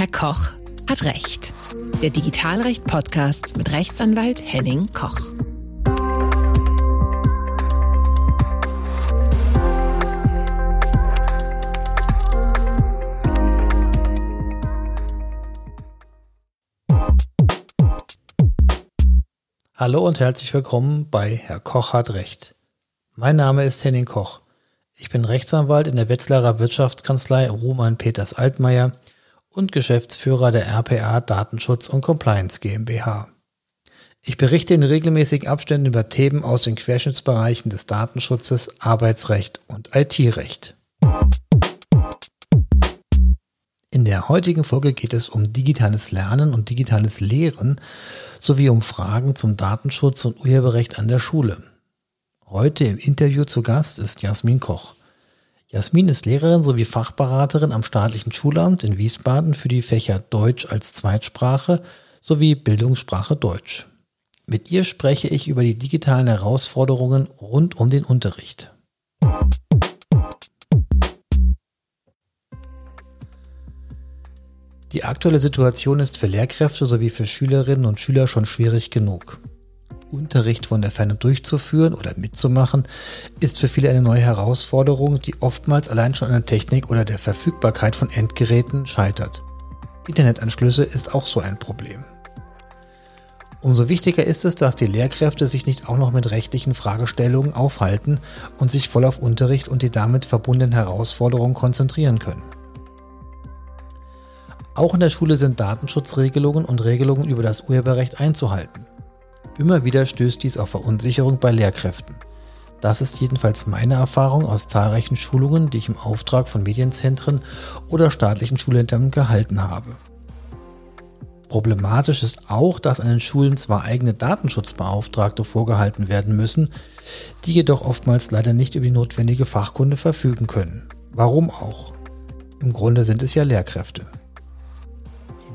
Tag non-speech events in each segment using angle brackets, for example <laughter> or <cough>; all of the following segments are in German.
Herr Koch hat Recht. Der Digitalrecht-Podcast mit Rechtsanwalt Henning Koch. Hallo und herzlich willkommen bei Herr Koch hat Recht. Mein Name ist Henning Koch. Ich bin Rechtsanwalt in der Wetzlarer Wirtschaftskanzlei Roman Peters Altmaier und Geschäftsführer der RPA Datenschutz und Compliance GmbH. Ich berichte in regelmäßigen Abständen über Themen aus den Querschnittsbereichen des Datenschutzes, Arbeitsrecht und IT-Recht. In der heutigen Folge geht es um digitales Lernen und digitales Lehren sowie um Fragen zum Datenschutz und Urheberrecht an der Schule. Heute im Interview zu Gast ist Jasmin Koch. Jasmin ist Lehrerin sowie Fachberaterin am staatlichen Schulamt in Wiesbaden für die Fächer Deutsch als Zweitsprache sowie Bildungssprache Deutsch. Mit ihr spreche ich über die digitalen Herausforderungen rund um den Unterricht. Die aktuelle Situation ist für Lehrkräfte sowie für Schülerinnen und Schüler schon schwierig genug. Unterricht von der Ferne durchzuführen oder mitzumachen, ist für viele eine neue Herausforderung, die oftmals allein schon an der Technik oder der Verfügbarkeit von Endgeräten scheitert. Internetanschlüsse ist auch so ein Problem. Umso wichtiger ist es, dass die Lehrkräfte sich nicht auch noch mit rechtlichen Fragestellungen aufhalten und sich voll auf Unterricht und die damit verbundenen Herausforderungen konzentrieren können. Auch in der Schule sind Datenschutzregelungen und Regelungen über das Urheberrecht einzuhalten. Immer wieder stößt dies auf Verunsicherung bei Lehrkräften. Das ist jedenfalls meine Erfahrung aus zahlreichen Schulungen, die ich im Auftrag von Medienzentren oder staatlichen Schulämtern gehalten habe. Problematisch ist auch, dass an den Schulen zwar eigene Datenschutzbeauftragte vorgehalten werden müssen, die jedoch oftmals leider nicht über die notwendige Fachkunde verfügen können. Warum auch? Im Grunde sind es ja Lehrkräfte.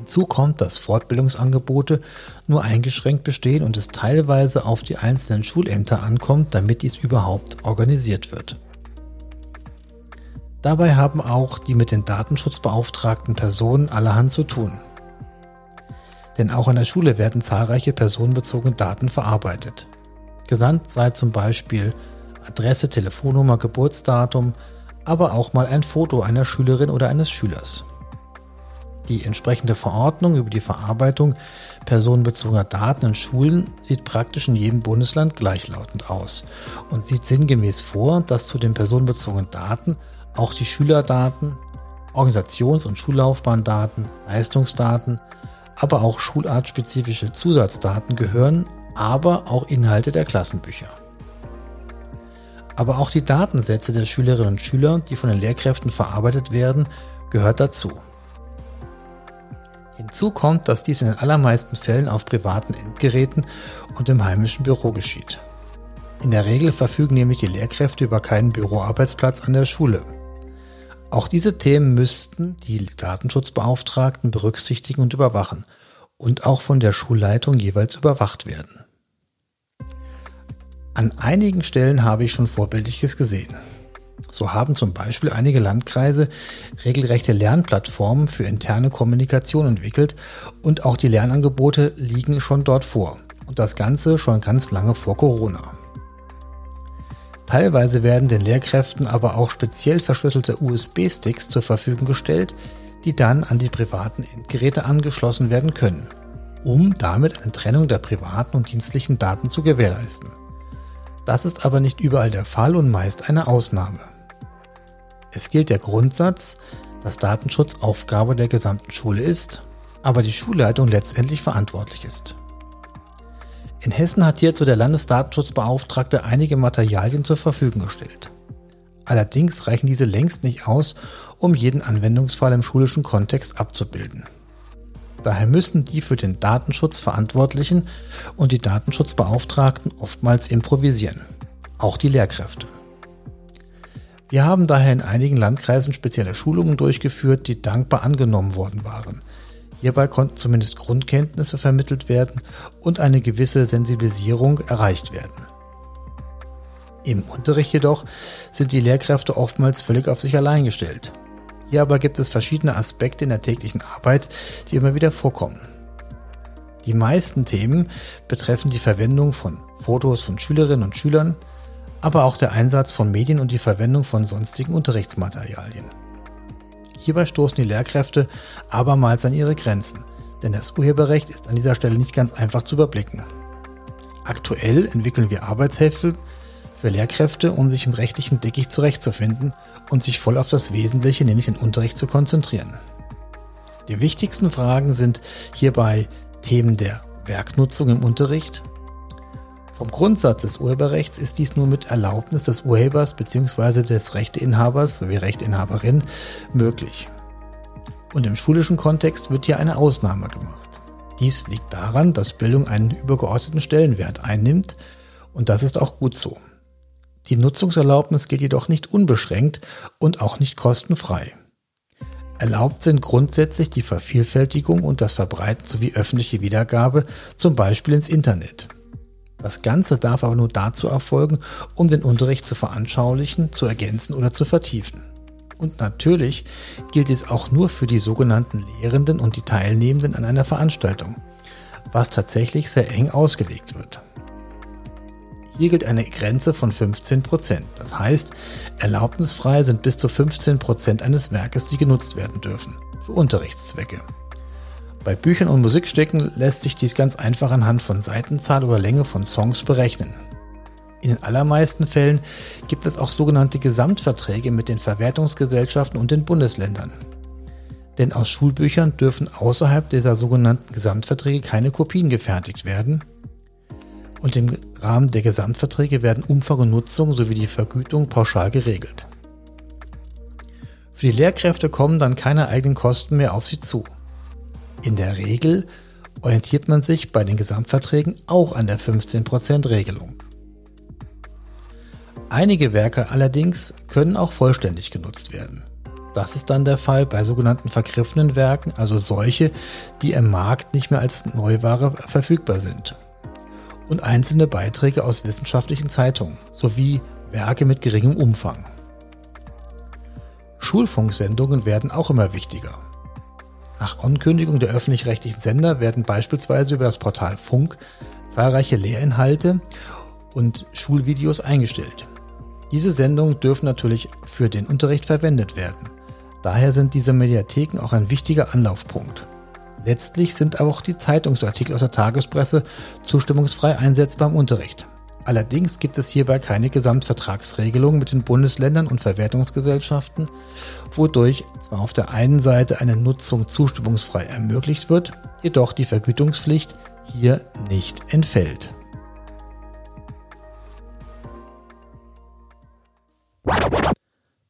Hinzu kommt, dass Fortbildungsangebote nur eingeschränkt bestehen und es teilweise auf die einzelnen Schulämter ankommt, damit dies überhaupt organisiert wird. Dabei haben auch die mit den Datenschutzbeauftragten Personen allerhand zu tun. Denn auch an der Schule werden zahlreiche personenbezogene Daten verarbeitet. Gesandt sei zum Beispiel Adresse, Telefonnummer, Geburtsdatum, aber auch mal ein Foto einer Schülerin oder eines Schülers. Die entsprechende Verordnung über die Verarbeitung personenbezogener Daten in Schulen sieht praktisch in jedem Bundesland gleichlautend aus und sieht sinngemäß vor, dass zu den personenbezogenen Daten auch die Schülerdaten, Organisations- und Schullaufbahndaten, Leistungsdaten, aber auch schulartspezifische Zusatzdaten gehören, aber auch Inhalte der Klassenbücher. Aber auch die Datensätze der Schülerinnen und Schüler, die von den Lehrkräften verarbeitet werden, gehört dazu. Hinzu kommt, dass dies in den allermeisten Fällen auf privaten Endgeräten und im heimischen Büro geschieht. In der Regel verfügen nämlich die Lehrkräfte über keinen Büroarbeitsplatz an der Schule. Auch diese Themen müssten die Datenschutzbeauftragten berücksichtigen und überwachen und auch von der Schulleitung jeweils überwacht werden. An einigen Stellen habe ich schon Vorbildliches gesehen. So haben zum Beispiel einige Landkreise regelrechte Lernplattformen für interne Kommunikation entwickelt und auch die Lernangebote liegen schon dort vor. Und das Ganze schon ganz lange vor Corona. Teilweise werden den Lehrkräften aber auch speziell verschlüsselte USB-Sticks zur Verfügung gestellt, die dann an die privaten Endgeräte angeschlossen werden können, um damit eine Trennung der privaten und dienstlichen Daten zu gewährleisten. Das ist aber nicht überall der Fall und meist eine Ausnahme. Es gilt der Grundsatz, dass Datenschutz Aufgabe der gesamten Schule ist, aber die Schulleitung letztendlich verantwortlich ist. In Hessen hat hierzu der Landesdatenschutzbeauftragte einige Materialien zur Verfügung gestellt. Allerdings reichen diese längst nicht aus, um jeden Anwendungsfall im schulischen Kontext abzubilden. Daher müssen die für den Datenschutz Verantwortlichen und die Datenschutzbeauftragten oftmals improvisieren, auch die Lehrkräfte. Wir haben daher in einigen Landkreisen spezielle Schulungen durchgeführt, die dankbar angenommen worden waren. Hierbei konnten zumindest Grundkenntnisse vermittelt werden und eine gewisse Sensibilisierung erreicht werden. Im Unterricht jedoch sind die Lehrkräfte oftmals völlig auf sich allein gestellt. Hier aber gibt es verschiedene Aspekte in der täglichen Arbeit, die immer wieder vorkommen. Die meisten Themen betreffen die Verwendung von Fotos von Schülerinnen und Schülern, aber auch der Einsatz von Medien und die Verwendung von sonstigen Unterrichtsmaterialien. Hierbei stoßen die Lehrkräfte abermals an ihre Grenzen, denn das Urheberrecht ist an dieser Stelle nicht ganz einfach zu überblicken. Aktuell entwickeln wir Arbeitshilfe für Lehrkräfte, um sich im rechtlichen Dickicht zurechtzufinden und sich voll auf das Wesentliche, nämlich den Unterricht zu konzentrieren. Die wichtigsten Fragen sind hierbei Themen der Werknutzung im Unterricht. Vom Grundsatz des Urheberrechts ist dies nur mit Erlaubnis des Urhebers bzw. des Rechteinhabers sowie Rechteinhaberin möglich. Und im schulischen Kontext wird hier eine Ausnahme gemacht. Dies liegt daran, dass Bildung einen übergeordneten Stellenwert einnimmt und das ist auch gut so. Die Nutzungserlaubnis gilt jedoch nicht unbeschränkt und auch nicht kostenfrei. Erlaubt sind grundsätzlich die Vervielfältigung und das Verbreiten sowie öffentliche Wiedergabe, zum Beispiel ins Internet. Das Ganze darf aber nur dazu erfolgen, um den Unterricht zu veranschaulichen, zu ergänzen oder zu vertiefen. Und natürlich gilt es auch nur für die sogenannten Lehrenden und die Teilnehmenden an einer Veranstaltung, was tatsächlich sehr eng ausgelegt wird. Hier gilt eine Grenze von 15%. Das heißt, erlaubnisfrei sind bis zu 15% eines Werkes, die genutzt werden dürfen, für Unterrichtszwecke. Bei Büchern und Musikstücken lässt sich dies ganz einfach anhand von Seitenzahl oder Länge von Songs berechnen. In den allermeisten Fällen gibt es auch sogenannte Gesamtverträge mit den Verwertungsgesellschaften und den Bundesländern. Denn aus Schulbüchern dürfen außerhalb dieser sogenannten Gesamtverträge keine Kopien gefertigt werden, und im Rahmen der Gesamtverträge werden Umfang und Nutzung sowie die Vergütung pauschal geregelt. Für die Lehrkräfte kommen dann keine eigenen Kosten mehr auf sie zu. In der Regel orientiert man sich bei den Gesamtverträgen auch an der 15% Regelung. Einige Werke allerdings können auch vollständig genutzt werden. Das ist dann der Fall bei sogenannten vergriffenen Werken, also solche, die im Markt nicht mehr als Neuware verfügbar sind und einzelne Beiträge aus wissenschaftlichen Zeitungen sowie Werke mit geringem Umfang. Schulfunksendungen werden auch immer wichtiger. Nach Ankündigung der öffentlich-rechtlichen Sender werden beispielsweise über das Portal Funk zahlreiche Lehrinhalte und Schulvideos eingestellt. Diese Sendungen dürfen natürlich für den Unterricht verwendet werden. Daher sind diese Mediatheken auch ein wichtiger Anlaufpunkt. Letztlich sind auch die Zeitungsartikel aus der Tagespresse zustimmungsfrei einsetzbar im Unterricht. Allerdings gibt es hierbei keine Gesamtvertragsregelung mit den Bundesländern und Verwertungsgesellschaften, wodurch zwar auf der einen Seite eine Nutzung zustimmungsfrei ermöglicht wird, jedoch die Vergütungspflicht hier nicht entfällt.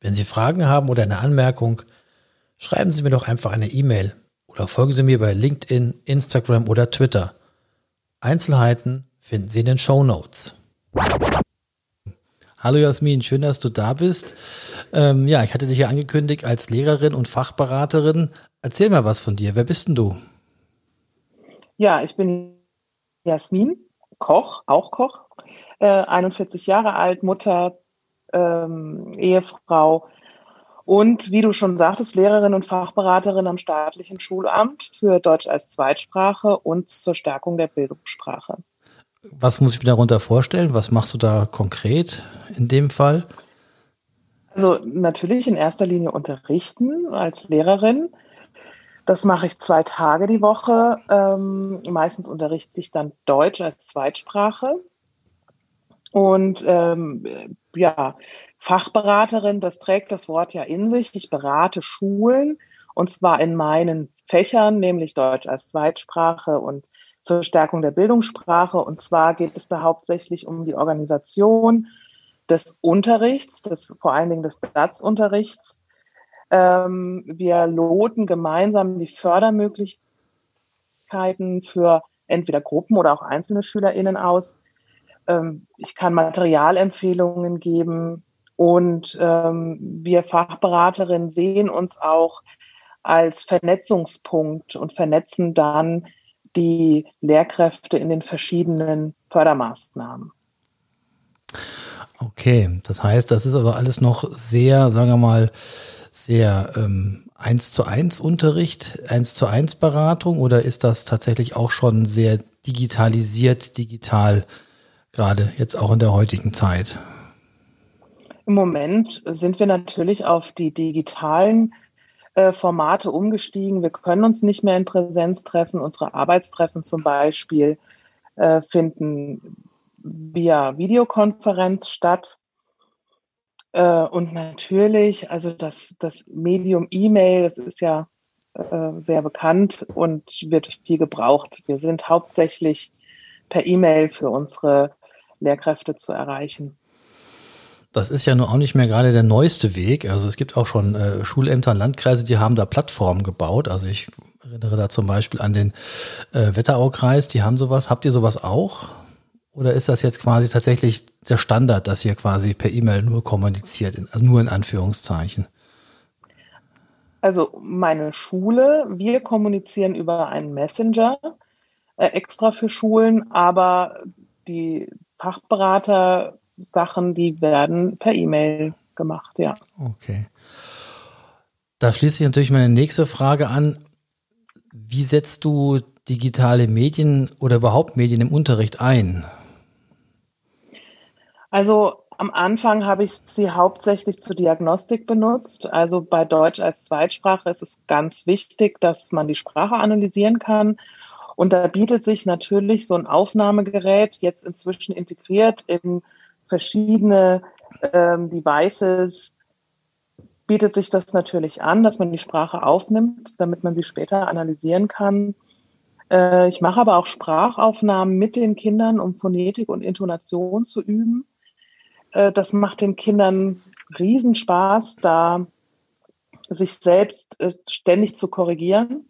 Wenn Sie Fragen haben oder eine Anmerkung, schreiben Sie mir doch einfach eine E-Mail oder folgen Sie mir bei LinkedIn, Instagram oder Twitter. Einzelheiten finden Sie in den Show Notes. Hallo Jasmin, schön, dass du da bist. Ähm, ja, ich hatte dich ja angekündigt als Lehrerin und Fachberaterin. Erzähl mal was von dir. Wer bist denn du? Ja, ich bin Jasmin, Koch, auch Koch, äh, 41 Jahre alt, Mutter, ähm, Ehefrau, und wie du schon sagtest, Lehrerin und Fachberaterin am staatlichen Schulamt für Deutsch als Zweitsprache und zur Stärkung der Bildungssprache. Was muss ich mir darunter vorstellen? Was machst du da konkret in dem Fall? Also natürlich in erster Linie unterrichten als Lehrerin. Das mache ich zwei Tage die Woche. Ähm, meistens unterrichte ich dann Deutsch als Zweitsprache. Und ähm, ja, Fachberaterin, das trägt das Wort ja in sich. Ich berate Schulen und zwar in meinen Fächern, nämlich Deutsch als Zweitsprache und zur Stärkung der Bildungssprache. Und zwar geht es da hauptsächlich um die Organisation des Unterrichts, des, vor allen Dingen des DATS-Unterrichts. Ähm, wir loten gemeinsam die Fördermöglichkeiten für entweder Gruppen oder auch einzelne SchülerInnen aus. Ähm, ich kann Materialempfehlungen geben, und ähm, wir Fachberaterinnen sehen uns auch als Vernetzungspunkt und vernetzen dann die Lehrkräfte in den verschiedenen Fördermaßnahmen. Okay, das heißt, das ist aber alles noch sehr, sagen wir mal, sehr ähm, eins zu eins Unterricht, eins zu eins Beratung oder ist das tatsächlich auch schon sehr digitalisiert, digital, gerade jetzt auch in der heutigen Zeit? Im Moment sind wir natürlich auf die digitalen äh, Formate umgestiegen. Wir können uns nicht mehr in Präsenz treffen. Unsere Arbeitstreffen zum Beispiel äh, finden via Videokonferenz statt. Äh, und natürlich, also das, das Medium E-Mail, das ist ja sehr bekannt und wird viel gebraucht. Wir sind hauptsächlich per E-Mail für unsere Lehrkräfte zu erreichen. Das ist ja nur auch nicht mehr gerade der neueste Weg. Also es gibt auch schon äh, Schulämter und Landkreise, die haben da Plattformen gebaut. Also ich erinnere da zum Beispiel an den äh, Wetteraukreis, die haben sowas. Habt ihr sowas auch? Oder ist das jetzt quasi tatsächlich der Standard, dass ihr quasi per E-Mail nur kommuniziert, also nur in Anführungszeichen? Also meine Schule, wir kommunizieren über einen Messenger äh, extra für Schulen, aber die Fachberater Sachen, die werden per E-Mail gemacht, ja. Okay. Da schließt sich natürlich meine nächste Frage an. Wie setzt du digitale Medien oder überhaupt Medien im Unterricht ein? Also am Anfang habe ich sie hauptsächlich zur Diagnostik benutzt. Also bei Deutsch als Zweitsprache ist es ganz wichtig, dass man die Sprache analysieren kann. Und da bietet sich natürlich so ein Aufnahmegerät jetzt inzwischen integriert in verschiedene ähm, Devices bietet sich das natürlich an, dass man die Sprache aufnimmt, damit man sie später analysieren kann. Äh, ich mache aber auch Sprachaufnahmen mit den Kindern, um Phonetik und Intonation zu üben. Äh, das macht den Kindern Riesenspaß, da sich selbst äh, ständig zu korrigieren.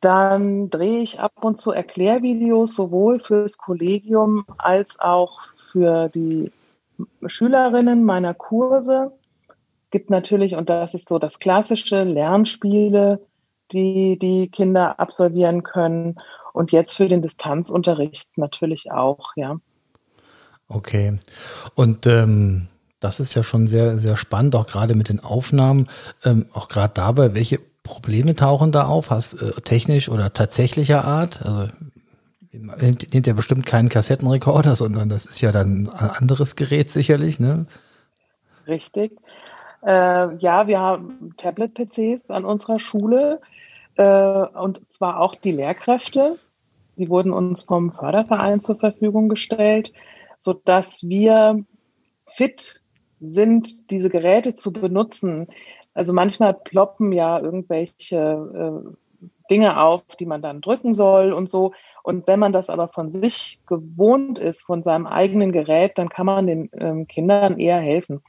Dann drehe ich ab und zu Erklärvideos sowohl fürs Kollegium als auch für die Schülerinnen meiner Kurse. Gibt natürlich, und das ist so das klassische, Lernspiele, die die Kinder absolvieren können. Und jetzt für den Distanzunterricht natürlich auch, ja. Okay. Und ähm, das ist ja schon sehr, sehr spannend, auch gerade mit den Aufnahmen. Ähm, auch gerade dabei, welche Probleme tauchen da auf? Hast äh, technisch oder tatsächlicher Art? Also nimmt ja bestimmt keinen Kassettenrekorder, sondern das ist ja dann ein anderes Gerät sicherlich, ne? Richtig. Äh, ja, wir haben Tablet-PCs an unserer Schule äh, und zwar auch die Lehrkräfte. Die wurden uns vom Förderverein zur Verfügung gestellt, so dass wir fit sind, diese Geräte zu benutzen. Also manchmal ploppen ja irgendwelche äh, Dinge auf, die man dann drücken soll und so. Und wenn man das aber von sich gewohnt ist, von seinem eigenen Gerät, dann kann man den ähm, Kindern eher helfen.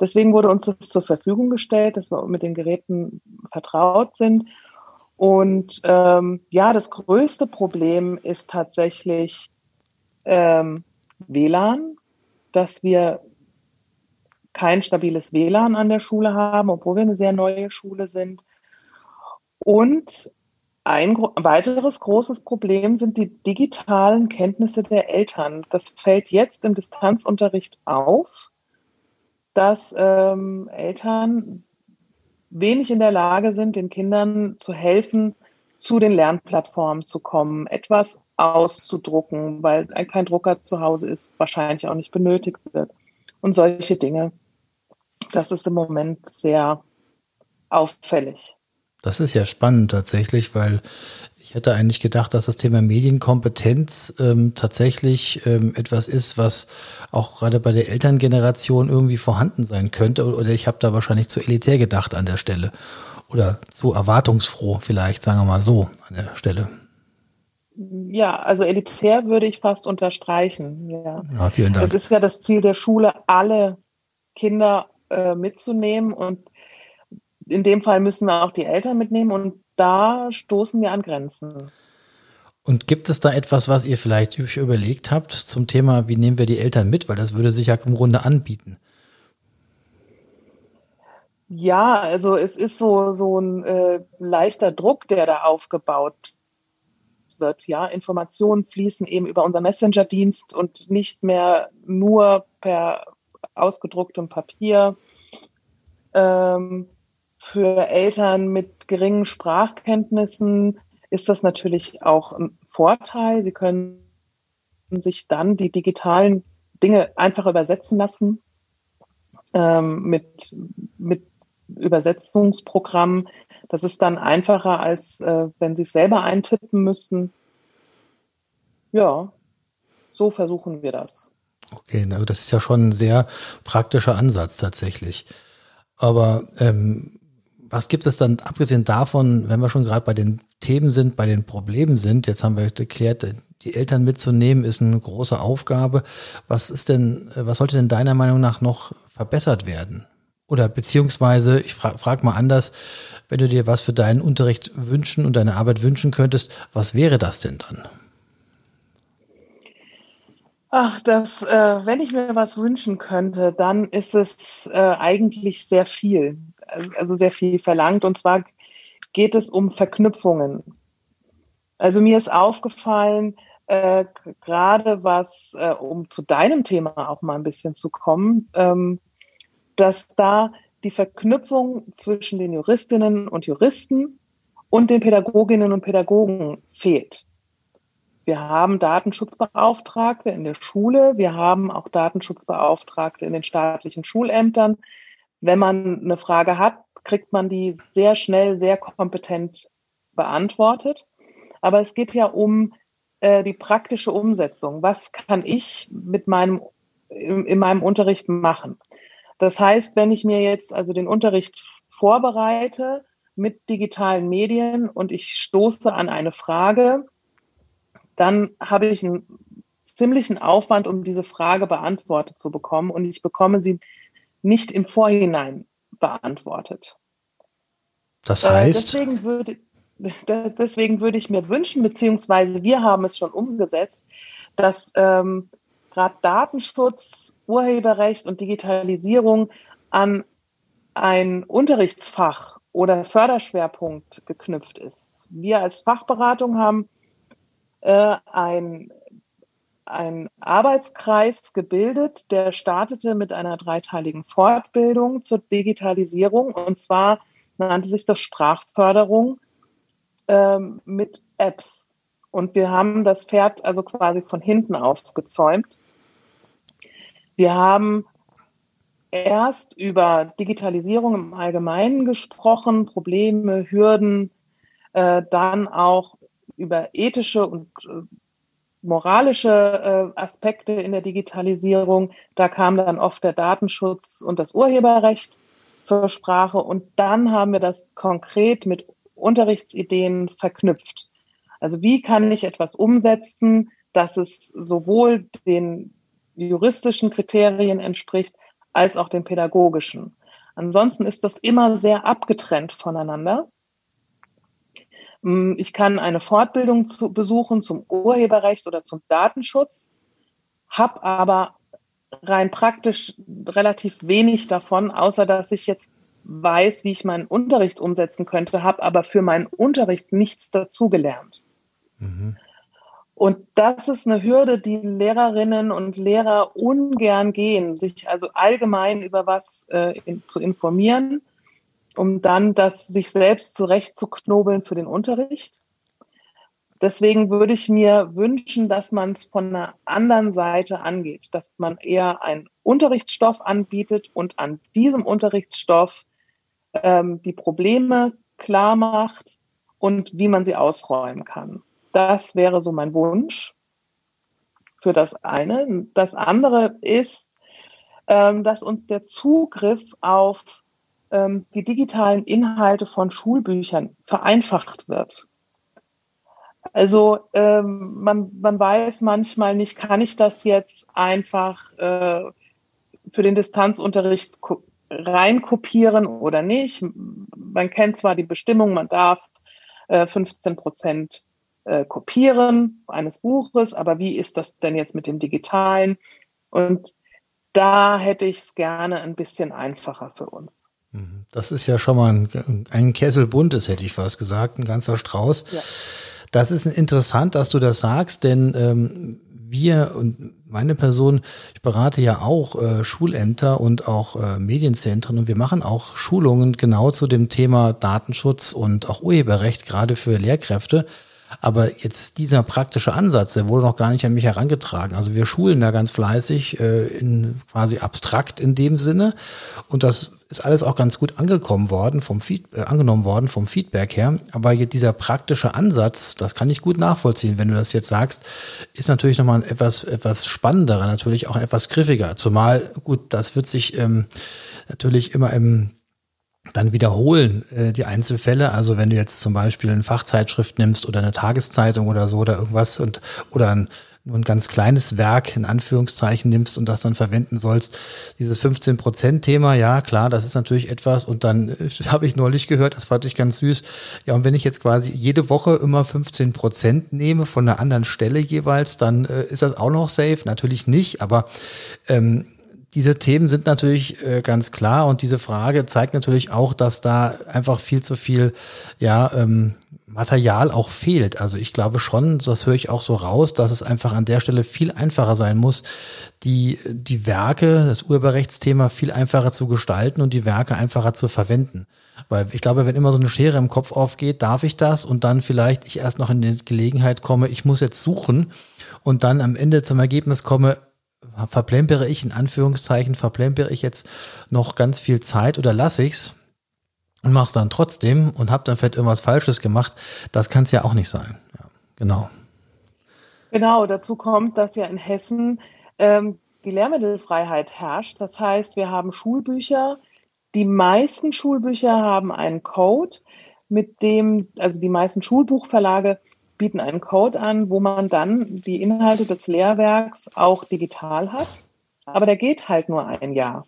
Deswegen wurde uns das zur Verfügung gestellt, dass wir mit den Geräten vertraut sind. Und ähm, ja, das größte Problem ist tatsächlich ähm, WLAN, dass wir kein stabiles WLAN an der Schule haben, obwohl wir eine sehr neue Schule sind. Und ein weiteres großes Problem sind die digitalen Kenntnisse der Eltern. Das fällt jetzt im Distanzunterricht auf, dass ähm, Eltern wenig in der Lage sind, den Kindern zu helfen, zu den Lernplattformen zu kommen, etwas auszudrucken, weil kein Drucker zu Hause ist, wahrscheinlich auch nicht benötigt wird. Und solche Dinge. Das ist im Moment sehr auffällig. Das ist ja spannend tatsächlich, weil ich hätte eigentlich gedacht, dass das Thema Medienkompetenz ähm, tatsächlich ähm, etwas ist, was auch gerade bei der Elterngeneration irgendwie vorhanden sein könnte. Oder ich habe da wahrscheinlich zu elitär gedacht an der Stelle. Oder zu erwartungsfroh vielleicht, sagen wir mal so an der Stelle. Ja, also elitär würde ich fast unterstreichen. Ja, ja vielen Dank. Es ist ja das Ziel der Schule, alle Kinder äh, mitzunehmen und in dem Fall müssen wir auch die Eltern mitnehmen und da stoßen wir an Grenzen. Und gibt es da etwas, was ihr vielleicht überlegt habt zum Thema, wie nehmen wir die Eltern mit? Weil das würde sich ja im Grunde anbieten. Ja, also es ist so, so ein äh, leichter Druck, der da aufgebaut wird. Ja, Informationen fließen eben über unser Messenger-Dienst und nicht mehr nur per ausgedrucktem Papier Ähm, für Eltern mit geringen Sprachkenntnissen ist das natürlich auch ein Vorteil. Sie können sich dann die digitalen Dinge einfach übersetzen lassen ähm, mit, mit Übersetzungsprogrammen. Das ist dann einfacher, als äh, wenn Sie es selber eintippen müssen. Ja, so versuchen wir das. Okay, also das ist ja schon ein sehr praktischer Ansatz tatsächlich. Aber ähm, was gibt es dann, abgesehen davon, wenn wir schon gerade bei den Themen sind, bei den Problemen sind, jetzt haben wir geklärt, die Eltern mitzunehmen, ist eine große Aufgabe. Was ist denn, was sollte denn deiner Meinung nach noch verbessert werden? Oder beziehungsweise, ich frage frag mal anders, wenn du dir was für deinen Unterricht wünschen und deine Arbeit wünschen könntest, was wäre das denn dann? Ach, das, äh, wenn ich mir was wünschen könnte, dann ist es äh, eigentlich sehr viel also sehr viel verlangt. Und zwar geht es um Verknüpfungen. Also mir ist aufgefallen, äh, gerade was, äh, um zu deinem Thema auch mal ein bisschen zu kommen, ähm, dass da die Verknüpfung zwischen den Juristinnen und Juristen und den Pädagoginnen und Pädagogen fehlt. Wir haben Datenschutzbeauftragte in der Schule, wir haben auch Datenschutzbeauftragte in den staatlichen Schulämtern, wenn man eine Frage hat, kriegt man die sehr schnell, sehr kompetent beantwortet. Aber es geht ja um äh, die praktische Umsetzung. Was kann ich mit meinem, in, in meinem Unterricht machen? Das heißt, wenn ich mir jetzt also den Unterricht vorbereite mit digitalen Medien und ich stoße an eine Frage, dann habe ich einen ziemlichen Aufwand, um diese Frage beantwortet zu bekommen. Und ich bekomme sie nicht im Vorhinein beantwortet. Das äh, heißt? Äh, deswegen, würde, deswegen würde ich mir wünschen, beziehungsweise wir haben es schon umgesetzt, dass ähm, gerade Datenschutz, Urheberrecht und Digitalisierung an ein Unterrichtsfach oder Förderschwerpunkt geknüpft ist. Wir als Fachberatung haben äh, ein ein Arbeitskreis gebildet, der startete mit einer dreiteiligen Fortbildung zur Digitalisierung. Und zwar nannte sich das Sprachförderung ähm, mit Apps. Und wir haben das Pferd also quasi von hinten aufgezäumt. Wir haben erst über Digitalisierung im Allgemeinen gesprochen, Probleme, Hürden, äh, dann auch über ethische und äh, moralische äh, Aspekte in der Digitalisierung. Da kam dann oft der Datenschutz und das Urheberrecht zur Sprache. Und dann haben wir das konkret mit Unterrichtsideen verknüpft. Also wie kann ich etwas umsetzen, dass es sowohl den juristischen Kriterien entspricht, als auch den pädagogischen. Ansonsten ist das immer sehr abgetrennt voneinander. Hm, ich kann eine Fortbildung zu, besuchen zum Urheberrecht oder zum Datenschutz, habe aber rein praktisch relativ wenig davon, außer dass ich jetzt weiß, wie ich meinen Unterricht umsetzen könnte, habe aber für meinen Unterricht nichts dazugelernt. Mhm. Und das ist eine Hürde, die Lehrerinnen und Lehrer ungern gehen, sich also allgemein über was äh, in, zu informieren um dann das sich selbst zurechtzuknobeln für den Unterricht. Deswegen würde ich mir wünschen, dass man es von einer anderen Seite angeht, dass man eher einen Unterrichtsstoff anbietet und an diesem Unterrichtsstoff ähm, die Probleme klar macht und wie man sie ausräumen kann. Das wäre so mein Wunsch für das eine. Das andere ist, ähm, dass uns der Zugriff auf ähm, die digitalen Inhalte von Schulbüchern vereinfacht wird. Also ähm, man, man weiß manchmal nicht, kann ich das jetzt einfach äh, für den Distanzunterricht reinkopieren oder nicht. Man kennt zwar die Bestimmung, man darf äh, 15 Prozent äh, kopieren eines Buches, aber wie ist das denn jetzt mit dem Digitalen? Und da hätte ich es gerne ein bisschen einfacher für uns. Das ist ja schon mal ein, ein Kessel buntes, hätte ich fast gesagt, ein ganzer Strauß. Ja. Das ist interessant, dass du das sagst, denn ähm, wir und meine Person, ich berate ja auch äh, Schulämter und auch äh, Medienzentren und wir machen auch Schulungen genau zu dem Thema Datenschutz und auch Urheberrecht, gerade für Lehrkräfte. Aber jetzt dieser praktische Ansatz, der wurde noch gar nicht an mich herangetragen. Also wir schulen da ganz fleißig, äh, in quasi abstrakt in dem Sinne. Und das ist alles auch ganz gut angekommen worden, vom Feed, äh, angenommen worden vom Feedback her. Aber dieser praktische Ansatz, das kann ich gut nachvollziehen, wenn du das jetzt sagst, ist natürlich nochmal etwas, etwas spannenderer, natürlich auch etwas griffiger. Zumal, gut, das wird sich ähm, natürlich immer im dann wiederholen äh, die Einzelfälle. Also wenn du jetzt zum Beispiel eine Fachzeitschrift nimmst oder eine Tageszeitung oder so oder irgendwas und oder ein, nur ein ganz kleines Werk in Anführungszeichen nimmst und das dann verwenden sollst, dieses 15-Prozent-Thema, ja klar, das ist natürlich etwas. Und dann äh, <laughs> habe ich neulich gehört, das fand ich ganz süß. Ja, und wenn ich jetzt quasi jede Woche immer 15 Prozent nehme von einer anderen Stelle jeweils, dann äh, ist das auch noch safe. Natürlich nicht, aber ähm, diese Themen sind natürlich äh, ganz klar und diese Frage zeigt natürlich auch, dass da einfach viel zu viel ja, ähm, Material auch fehlt. Also ich glaube schon, das höre ich auch so raus, dass es einfach an der Stelle viel einfacher sein muss, die, die Werke, das Urheberrechtsthema viel einfacher zu gestalten und die Werke einfacher zu verwenden. Weil ich glaube, wenn immer so eine Schere im Kopf aufgeht, darf ich das und dann vielleicht ich erst noch in die Gelegenheit komme, ich muss jetzt suchen und dann am Ende zum Ergebnis komme, verplempere ich in Anführungszeichen, verplempere ich jetzt noch ganz viel Zeit oder lasse ich's und mach's dann trotzdem und habe dann vielleicht irgendwas Falsches gemacht, das kann es ja auch nicht sein. Ja, genau. Genau, dazu kommt, dass ja in Hessen ähm, die Lehrmittelfreiheit herrscht. Das heißt, wir haben Schulbücher. Die meisten Schulbücher haben einen Code, mit dem, also die meisten Schulbuchverlage bieten einen Code an, wo man dann die Inhalte des Lehrwerks auch digital hat. Aber der geht halt nur ein Jahr.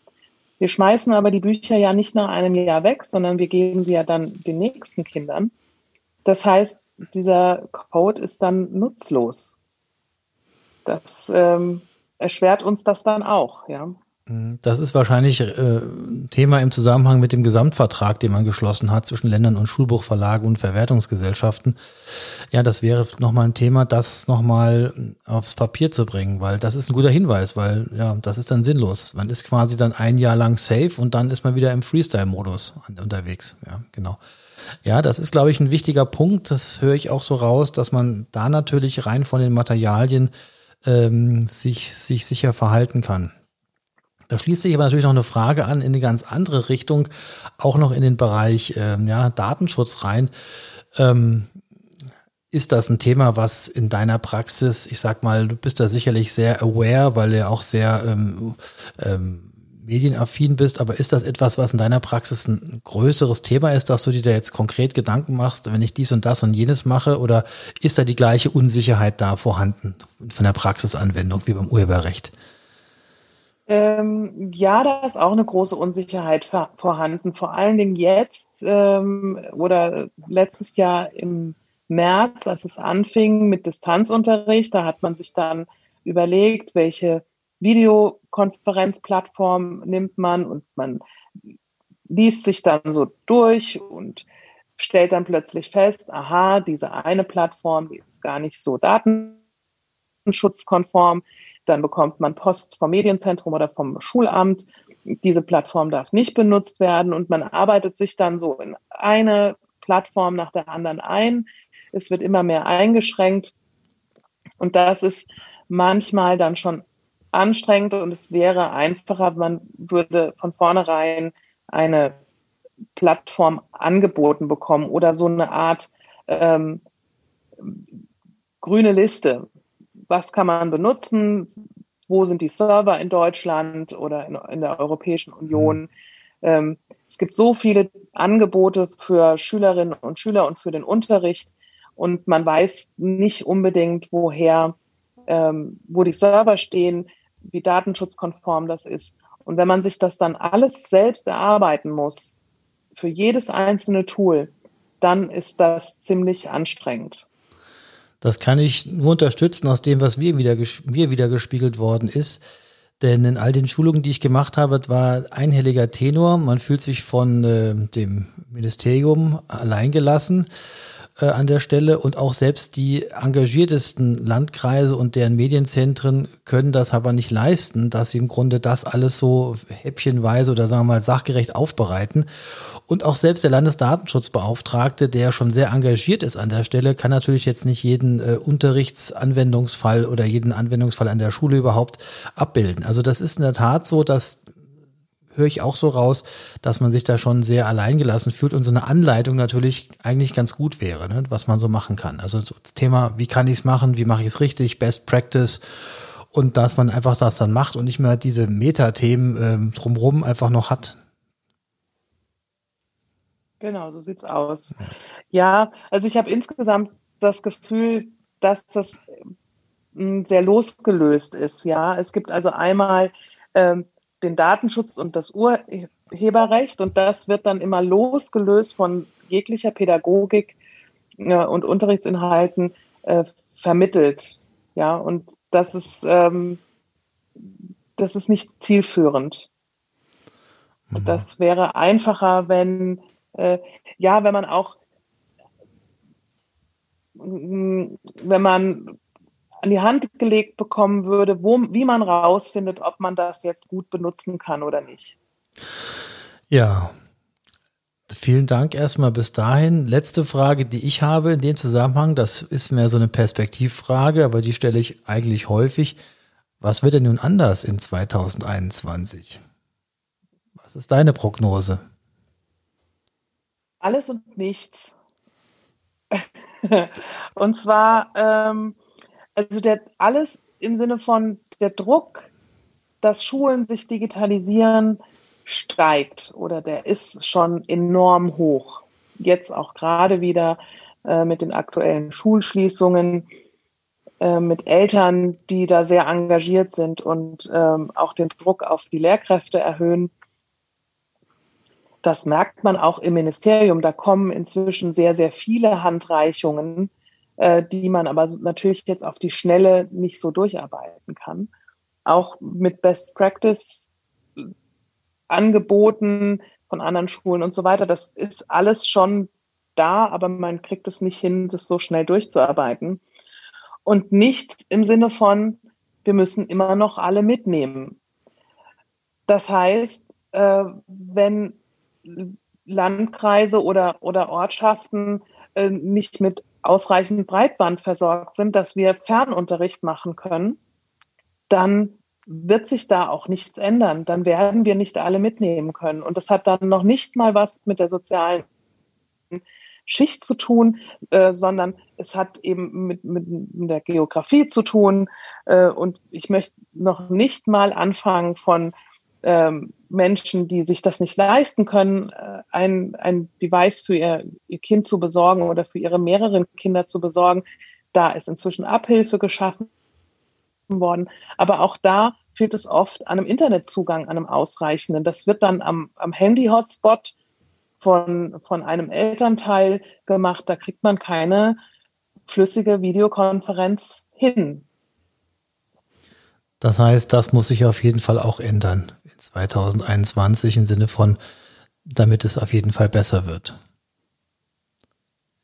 Wir schmeißen aber die Bücher ja nicht nach einem Jahr weg, sondern wir geben sie ja dann den nächsten Kindern. Das heißt, dieser Code ist dann nutzlos. Das ähm, erschwert uns das dann auch, ja. Das ist wahrscheinlich äh, Thema im Zusammenhang mit dem Gesamtvertrag, den man geschlossen hat zwischen Ländern und Schulbuchverlagen und Verwertungsgesellschaften. Ja, das wäre nochmal ein Thema, das nochmal aufs Papier zu bringen, weil das ist ein guter Hinweis, weil ja, das ist dann sinnlos. Man ist quasi dann ein Jahr lang safe und dann ist man wieder im Freestyle-Modus unterwegs. Ja, genau. Ja, das ist, glaube ich, ein wichtiger Punkt. Das höre ich auch so raus, dass man da natürlich rein von den Materialien ähm, sich, sich sicher verhalten kann. Da schließt sich aber natürlich noch eine Frage an in eine ganz andere Richtung, auch noch in den Bereich ähm, ja, Datenschutz rein. Ähm, ist das ein Thema, was in deiner Praxis, ich sag mal, du bist da sicherlich sehr aware, weil du ja auch sehr ähm, ähm, medienaffin bist, aber ist das etwas, was in deiner Praxis ein größeres Thema ist, dass du dir da jetzt konkret Gedanken machst, wenn ich dies und das und jenes mache, oder ist da die gleiche Unsicherheit da vorhanden von der Praxisanwendung wie beim Urheberrecht? Ähm, ja, da ist auch eine große Unsicherheit vorhanden. Vor allen Dingen jetzt ähm, oder letztes Jahr im März, als es anfing mit Distanzunterricht, da hat man sich dann überlegt, welche Videokonferenzplattform nimmt man und man liest sich dann so durch und stellt dann plötzlich fest, aha, diese eine Plattform, die ist gar nicht so datenschutzkonform dann bekommt man Post vom Medienzentrum oder vom Schulamt. Diese Plattform darf nicht benutzt werden und man arbeitet sich dann so in eine Plattform nach der anderen ein. Es wird immer mehr eingeschränkt und das ist manchmal dann schon anstrengend und es wäre einfacher, man würde von vornherein eine Plattform angeboten bekommen oder so eine Art ähm, grüne Liste, was kann man benutzen, wo sind die Server in Deutschland oder in, in der Europäischen Union. Ähm, es gibt so viele Angebote für Schülerinnen und Schüler und für den Unterricht und man weiß nicht unbedingt, woher, ähm, wo die Server stehen, wie datenschutzkonform das ist. Und wenn man sich das dann alles selbst erarbeiten muss, für jedes einzelne Tool, dann ist das ziemlich anstrengend. Das kann ich nur unterstützen aus dem, was mir wieder, mir wieder gespiegelt worden ist. Denn in all den Schulungen, die ich gemacht habe, war einhelliger Tenor. Man fühlt sich von äh, dem Ministerium alleingelassen. äh, an der Stelle und auch selbst die engagiertesten Landkreise und deren Medienzentren können das aber nicht leisten, dass sie im Grunde das alles so häppchenweise oder sagen wir mal sachgerecht aufbereiten. Und auch selbst der Landesdatenschutzbeauftragte, der schon sehr engagiert ist an der Stelle, kann natürlich jetzt nicht jeden äh, Unterrichtsanwendungsfall oder jeden Anwendungsfall an der Schule überhaupt abbilden. Also das ist in der Tat so, dass höre ich auch so raus, dass man sich da schon sehr alleingelassen fühlt und so eine Anleitung natürlich eigentlich ganz gut wäre, ne, was man so machen kann. Also so das Thema, wie kann ich es machen, wie mache ich es richtig, Best Practice und dass man einfach das dann macht und nicht mehr diese Metathemen ähm, drumherum einfach noch hat. Genau, so sieht's aus. Ja, also ich habe insgesamt das Gefühl, dass das hm, sehr losgelöst ist. Ja, es gibt also einmal ähm, den Datenschutz und das Urheberrecht und das wird dann immer losgelöst von jeglicher Pädagogik äh, und Unterrichtsinhalten äh, vermittelt. Ja, und das ist, ähm, das ist nicht zielführend. Mhm. Das wäre einfacher, wenn, äh, ja, wenn man auch, wenn man an die Hand gelegt bekommen würde, wo, wie man rausfindet, ob man das jetzt gut benutzen kann oder nicht. Ja, Vielen Dank erstmal bis dahin. Letzte Frage, die ich habe in dem Zusammenhang, das ist mehr so eine Perspektivfrage, aber die stelle ich eigentlich häufig. Was wird denn nun anders in 2021? Was ist deine Prognose? Alles und nichts. <laughs> und zwar ähm, also der alles im Sinne von der Druck, dass Schulen sich digitalisieren, steigt oder der ist schon enorm hoch. Jetzt auch gerade wieder äh, mit den aktuellen Schulschließungen, äh, mit Eltern, die da sehr engagiert sind und ähm, auch den Druck auf die Lehrkräfte erhöhen. Das merkt man auch im Ministerium. Da kommen inzwischen sehr, sehr viele Handreichungen äh, die man aber natürlich jetzt auf die Schnelle nicht so durcharbeiten kann. Auch mit Best Practice Angeboten von anderen Schulen und so weiter. Das ist alles schon da, aber man kriegt es nicht hin, das so schnell durchzuarbeiten. Und nichts im Sinne von, wir müssen immer noch alle mitnehmen. Das heißt, äh, wenn Landkreise oder, oder Ortschaften äh, nicht mit ausreichend Breitband versorgt sind, dass wir Fernunterricht machen können, dann wird sich da auch nichts ändern. Dann werden wir nicht alle mitnehmen können. Und das hat dann noch nicht mal was mit der sozialen Schicht zu tun, äh, sondern es hat eben mit, mit, der Geografie zu tun. Äh, und ich möchte noch nicht mal anfangen von ähm, Menschen, die sich das nicht leisten können, äh, ein, ein Device für ihr, ihr Kind zu besorgen oder für ihre mehreren Kinder zu besorgen. Da ist inzwischen Abhilfe geschaffen worden. Aber auch da fehlt es oft an einem Internetzugang, an einem ausreichenden. Das wird dann am, am Handy-Hotspot von, von einem Elternteil gemacht. Da kriegt man keine flüssige Videokonferenz hin. Das heißt, das muss sich auf jeden Fall auch ändern. 2021 im Sinne von, damit es auf jeden Fall besser wird.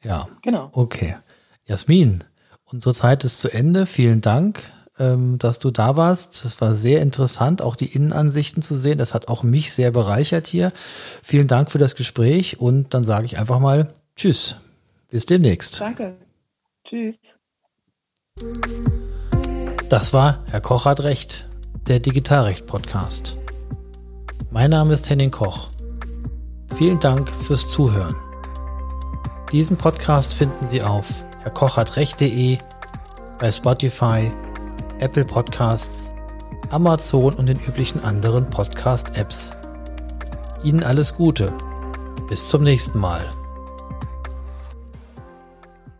Ja. Genau. Okay. Jasmin, unsere Zeit ist zu Ende. Vielen Dank, ähm, dass du da warst. Das war sehr interessant, auch die Innenansichten zu sehen. Das hat auch mich sehr bereichert hier. Vielen Dank für das Gespräch und dann sage ich einfach mal Tschüss. Bis demnächst. Danke. Tschüss. Das war Herr Koch hat recht, der Digitalrecht Podcast. Mein Name ist Henning Koch. Vielen Dank fürs Zuhören. Diesen Podcast finden Sie auf herrkochhatrecht.de, bei Spotify, Apple Podcasts, Amazon und den üblichen anderen Podcast-Apps. Ihnen alles Gute. Bis zum nächsten Mal.